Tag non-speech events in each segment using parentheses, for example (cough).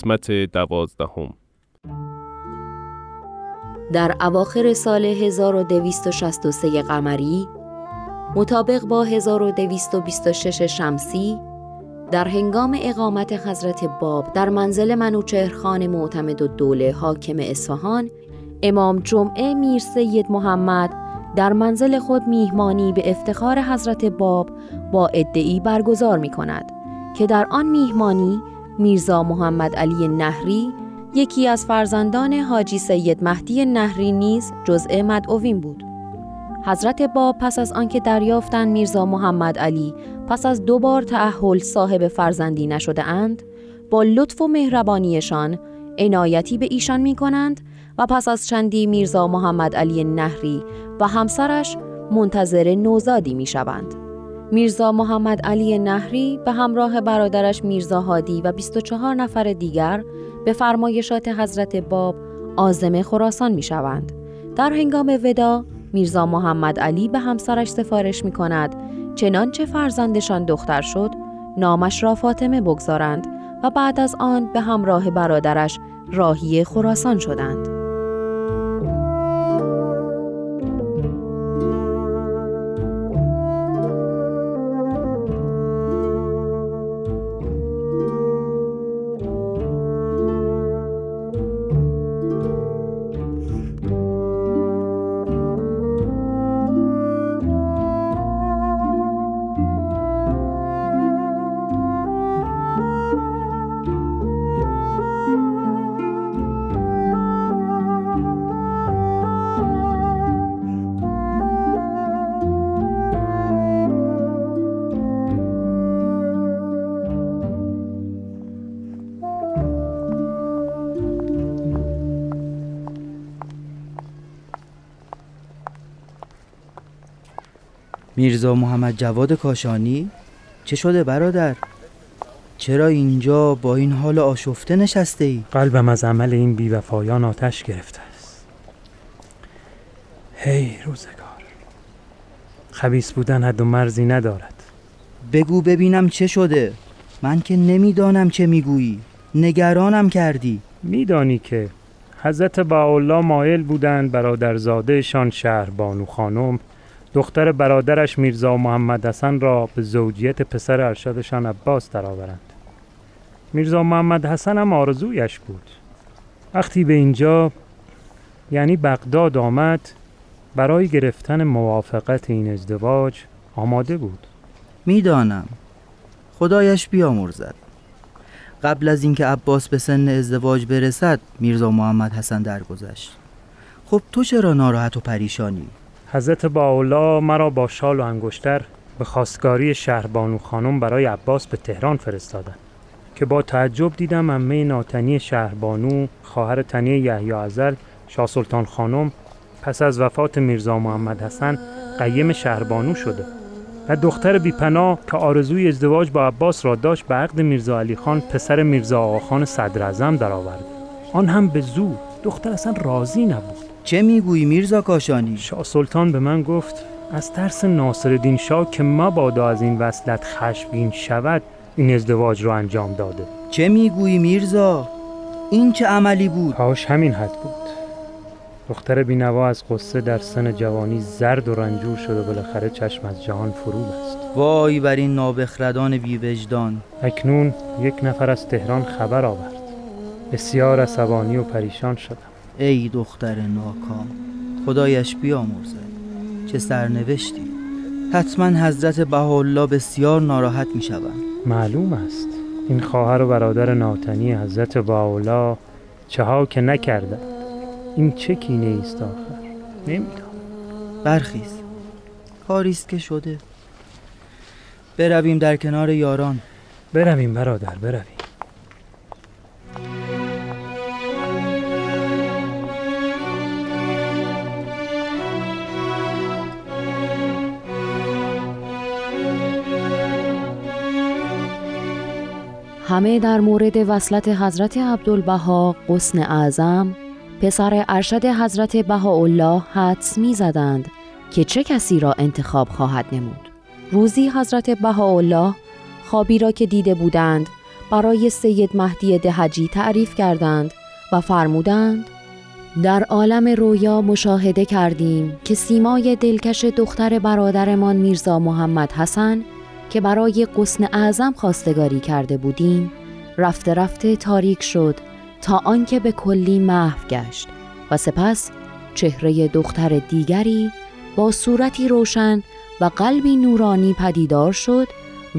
قسمت دوازدهم. در اواخر سال 1263 قمری مطابق با 1226 شمسی در هنگام اقامت حضرت باب در منزل منوچهرخان معتمد و دوله حاکم اصفهان امام جمعه میر سید محمد در منزل خود میهمانی به افتخار حضرت باب با ادعی برگزار می کند که در آن میهمانی میرزا محمد علی نهری یکی از فرزندان حاجی سید مهدی نهری نیز جزء مدعوین بود. حضرت باب پس از آنکه دریافتند میرزا محمد علی پس از دو بار تعهل صاحب فرزندی نشده اند، با لطف و مهربانیشان عنایتی به ایشان می کنند و پس از چندی میرزا محمد علی نهری و همسرش منتظر نوزادی می شوند. میرزا محمد علی نهری به همراه برادرش میرزا هادی و 24 نفر دیگر به فرمایشات حضرت باب آزم خراسان می شوند. در هنگام ودا میرزا محمد علی به همسرش سفارش می کند چنانچه فرزندشان دختر شد نامش را فاطمه بگذارند و بعد از آن به همراه برادرش راهی خراسان شدند. میرزا محمد جواد کاشانی؟ چه شده برادر؟ چرا اینجا با این حال آشفته نشسته ای؟ قلبم از عمل این بیوفایان آتش گرفته است. هی روزگار خبیس بودن حد و مرزی ندارد. بگو ببینم چه شده. من که نمی‌دانم چه می‌گویی. نگرانم کردی. میدانی که حضرت باولا مایل بودند برادرزادهشان شهر بانو خانم دختر برادرش میرزا محمد حسن را به زوجیت پسر ارشدشان عباس درآورند. میرزا محمد حسن هم آرزویش بود. وقتی به اینجا یعنی بغداد آمد برای گرفتن موافقت این ازدواج آماده بود. می‌دانم. خدایش بیامرزد. قبل از اینکه عباس به سن ازدواج برسد میرزا محمد حسن درگذشت. خب تو چرا ناراحت و پریشانی؟ حضرت باولا مرا با شال و انگشتر به خواستگاری شهربانو خانم برای عباس به تهران فرستادند که با تعجب دیدم امه ناتنی شهربانو خواهر تنی یحیی ازل شاه سلطان خانم پس از وفات میرزا محمد حسن قیم شهربانو شده و دختر بیپنا که آرزوی ازدواج با عباس را داشت به عقد میرزا علی خان پسر میرزا آقاخان صدر درآورد. آن هم به زور. دختر اصلا راضی نبود. چه می‌گویی میرزا کاشانی؟ شاه سلطان به من گفت از ترس ناصرالدین شاه که مبادا از این وصلت خشمگین شود این ازدواج رو انجام داده چه می‌گویی میرزا؟ این چه عملی بود؟ کاش همین حد بود دختر بینوا از قصه در سن جوانی زرد و رنجور شده بالاخره چشم از جهان فرو است وای بر این نابخردان بیوجدان اکنون یک نفر از تهران خبر آورد بسیار عصبانی و پریشان شدم ای دختر ناکام خدایش بیامرزد. چه سرنوشتی. حتما حضرت بهاءالله بسیار ناراحت می شوند معلوم است. این خواهر و برادر ناتنی حضرت بهاءالله چه ها که نکرده. این چه کینه است آخر؟ نمی‌دونم برخیز. کاری است که شده. برویم در کنار یاران. برویم برادر برویم. همه در مورد وصلت حضرت عبدالبها قسن اعظم پسر ارشد حضرت بهاءالله حدس می زدند که چه کسی را انتخاب خواهد نمود. روزی حضرت بهاءالله خوابی را که دیده بودند برای سید مهدی دهجی تعریف کردند و فرمودند در عالم رویا مشاهده کردیم که سیمای دلکش دختر برادرمان میرزا محمد حسن که برای قسن اعظم خواستگاری کرده بودیم رفته رفته تاریک شد تا آنکه به کلی محو گشت و سپس چهره دختر دیگری با صورتی روشن و قلبی نورانی پدیدار شد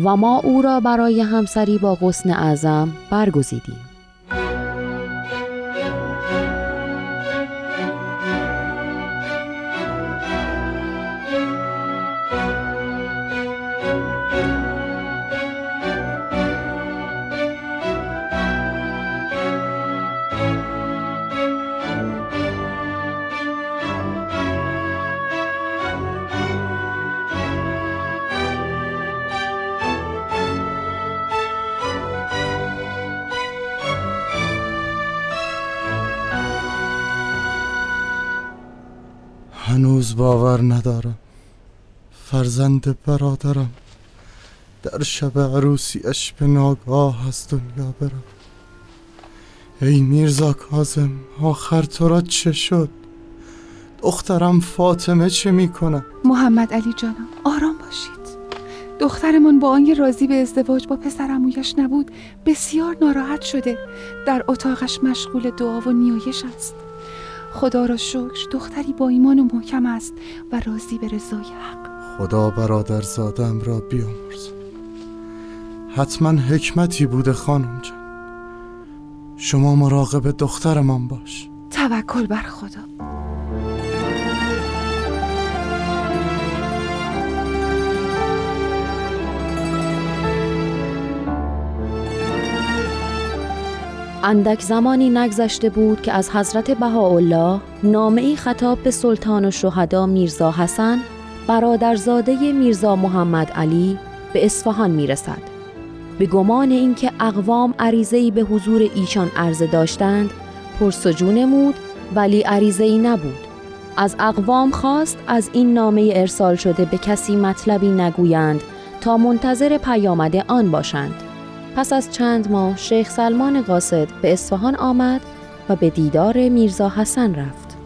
و ما او را برای همسری با قسن اعظم برگزیدیم. باور ندارم. فرزند برادرم در شب عروسیش به ناگاه از دنیا برم. ای میرزا کازم آخر تو را چه شد؟ دخترم فاطمه چه می‌کنه محمد علی جانم آرام باشید. دخترمان با آنکه راضی به ازدواج با پسرمویش نبود بسیار ناراحت شده. در اتاقش مشغول دعا و نیایش است. خدا را شکر. دختری با ایمان و محکم است و راضی به رضای حق. خدا برادر زادم را بیامرز. حتما حکمتی بوده خانم جان. شما مراقب دخترمان باش. توکل بر خدا. اندک زمانی نگذشته بود که از حضرت بهاءالله نامه خطاب به سلطان و شهدا میرزا حسن برادرزاده میرزا محمد علی به اصفهان می‌رسد. به گمان اینکه اقوام عریضه‌ای به حضور ایشان عرضه داشتند پرسجو نمود ولی عریضه‌ای نبود. از اقوام خواست از این نامه ارسال شده به کسی مطلبی نگویند تا منتظر پیامد آن باشند. پس از چند ماه شیخ سلمان قاصد به اصفهان آمد و به دیدار میرزا حسن رفت.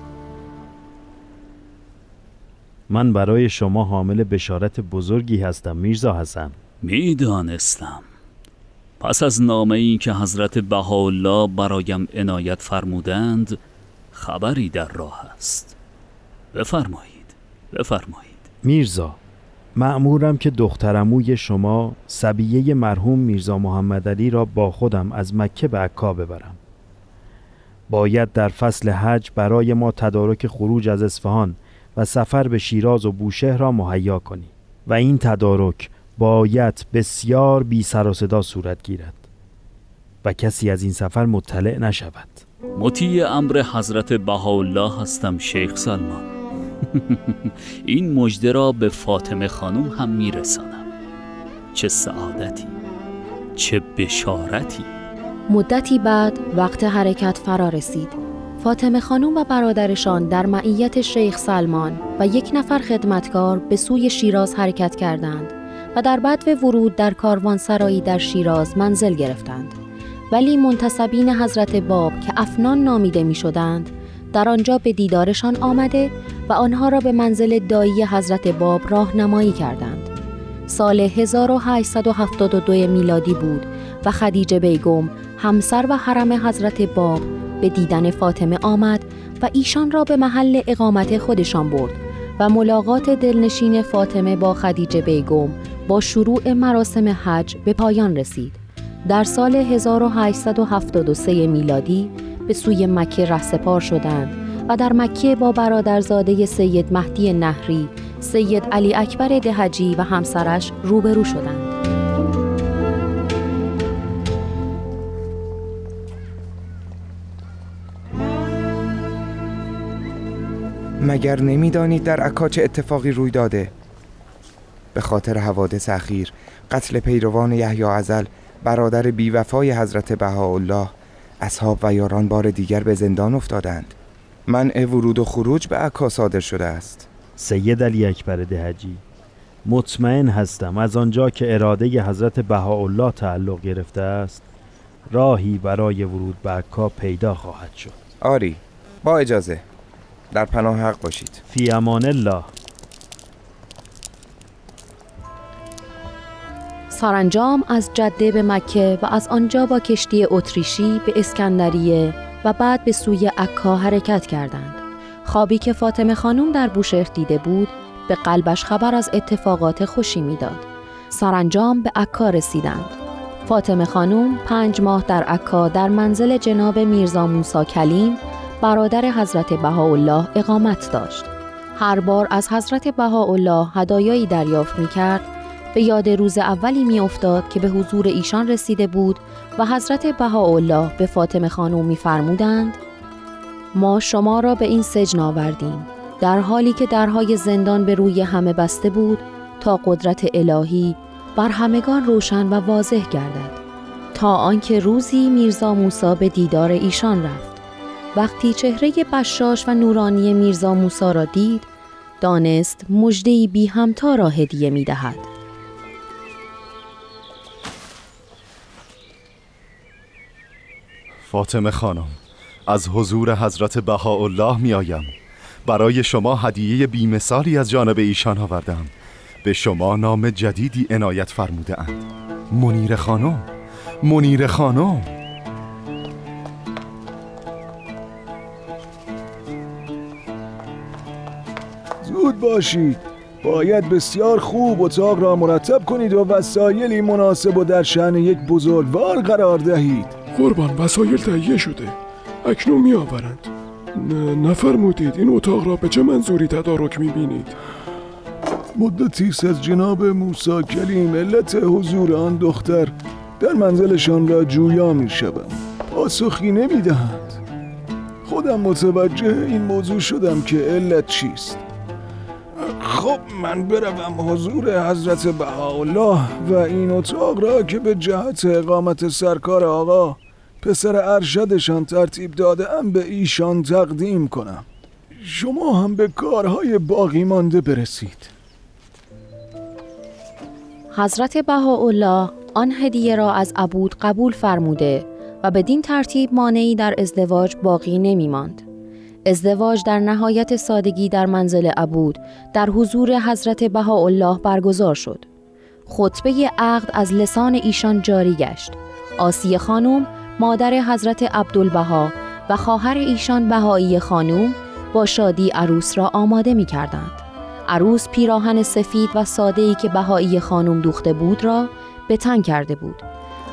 من برای شما حامل بشارت بزرگی هستم میرزا حسن. می‌دانستم. پس از نامه ای که حضرت بهاءالله برایم عنایت فرمودند خبری در راه است. بفرمایید. بفرمایید. میرزا معمورم که دخترموی شما سبیه مرحوم میرزا محمد علی را با خودم از مکه به عکا ببرم. باید در فصل حج برای ما تدارک خروج از اصفهان و سفر به شیراز و بوشهر را مهیا کنی و این تدارک باید بسیار بی سر و صدا صورت گیرد و کسی از این سفر مطلع نشود. مطیع امر حضرت بهاءالله هستم شیخ سلمان. (laughs) این مژده را به فاطمه خانم هم میرسانم. چه سعادتی چه بشارتی. مدتی بعد وقت حرکت فرا رسید. فاطمه خانم و برادرشان در معیت شیخ سلمان و یک نفر خدمتکار به سوی شیراز حرکت کردند و در بعد ورود در کاروان سرایی در شیراز منزل گرفتند. ولی منتصبین حضرت باب که افنان نامیده می شدند در آنجا به دیدارشان آمده و آنها را به منزل دایی حضرت باب راهنمایی کردند. سال 1872 میلادی بود و خدیجه بیگم همسر و حرم حضرت باب به دیدن فاطمه آمد و ایشان را به محل اقامت خودشان برد و ملاقات دلنشین فاطمه با خدیجه بیگم با شروع مراسم حج به پایان رسید. در سال 1873 میلادی به سوی مکه رهسپار شدند و در مکه با برادرزاده سید مهدی نهری، سید علی اکبر دهجی و همسرش روبرو شدند. مگر نمی‌دانید در عکا چه اتفاقی روی داده به خاطر حوادث اخیر قتل پیروان یحیی ازل برادر بیوفای حضرت بهاءالله اصحاب و یاران بار دیگر به زندان افتادند منع ورود و خروج به عکا صادر شده است. سید علی اکبر دهجی مطمئن هستم از آنجا که اراده حضرت بهاءالله تعلق گرفته است راهی برای ورود به عکا پیدا خواهد شد. آری با اجازه. در پناه حق باشید. فی امان الله. سرانجام از جده به مکه و از آنجا با کشتی اتریشی به اسکندریه و بعد به سوی عکا حرکت کردند. خوابی که فاطمه خانم در بوشهر دیده بود به قلبش خبر از اتفاقات خوشی می‌داد. سرانجام به عکا رسیدند. فاطمه خانم پنج ماه در عکا در منزل جناب میرزا موسا کلیم برادر حضرت بهاءالله اقامت داشت. هر بار از حضرت بهاءالله هدایایی دریافت می کرد به یاد روز اولی می افتاد که به حضور ایشان رسیده بود و حضرت بهاءالله به فاطمه خانم می فرمودند ما شما را به این سجن آوردیم در حالی که درهای زندان به روی همه بسته بود تا قدرت الهی بر همگان روشن و واضح گردد تا آنکه روزی میرزا موسی به دیدار ایشان رفت وقتی چهره بشاش و نورانی میرزا موسی را دید دانست مژده‌ای بی همتا را هدیه می دهد. فاطمه خانم از حضور حضرت بهاءالله می آیم برای شما هدیه بیمثالی از جانب ایشان آوردم. به شما نام جدیدی عنایت فرموده اند منیر خانم منیر خانم. زود باشید. باید بسیار خوب اتاق را مرتب کنید و وسایلی مناسب و در شأن یک بزرگوار قرار دهید. قربان وسایل تهیه شده. اکنون می آورند نفرمودید این اتاق را به چه منظوری تدارک می بینید مدتی از جناب موسا کلیم علت حضور آن دختر در منزلشان را جویا می شوم پاسخی نمی دهند خودم متوجه این موضوع شدم که علت چیست. خب من بروم حضور حضرت بهاءالله و این اتاق را که به جهت اقامت سرکار آقا پسر ارشدشان ترتیب داده ام به ایشان تقدیم کنم شما هم به کارهای باقی مانده برسید حضرت بهاءالله آن هدیه را از عبود قبول فرموده و بدین ترتیب مانعی در ازدواج باقی نمی ماند. ازدواج در نهایت سادگی در منزل عبود در حضور حضرت بهاءالله برگزار شد. خطبه عقد از لسان ایشان جاری گشت. آسیه خانم مادر حضرت عبدالبها و خواهر ایشان بهایی خانوم با شادی عروس را آماده می کردند. عروس پیراهن سفید و ساده‌ای که بهایی خانوم دوخته بود را به تن کرده بود.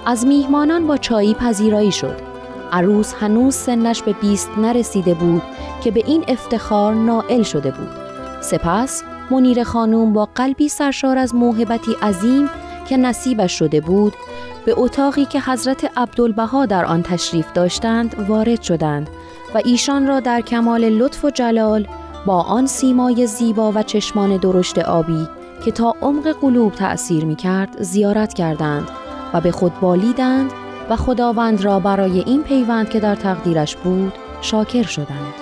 از میهمانان با چایی پذیرایی شد. عروس هنوز سنش به بیست نرسیده بود که به این افتخار نائل شده بود. سپس منیر خانوم با قلبی سرشار از موهبتی عظیم که نصیبش شده بود به اتاقی که حضرت عبدالبها در آن تشریف داشتند وارد شدند و ایشان را در کمال لطف و جلال با آن سیمای زیبا و چشمان درشت آبی که تا عمق قلوب تأثیر می کرد زیارت کردند و به خود بالیدند و خداوند را برای این پیوند که در تقدیرش بود شاکر شدند.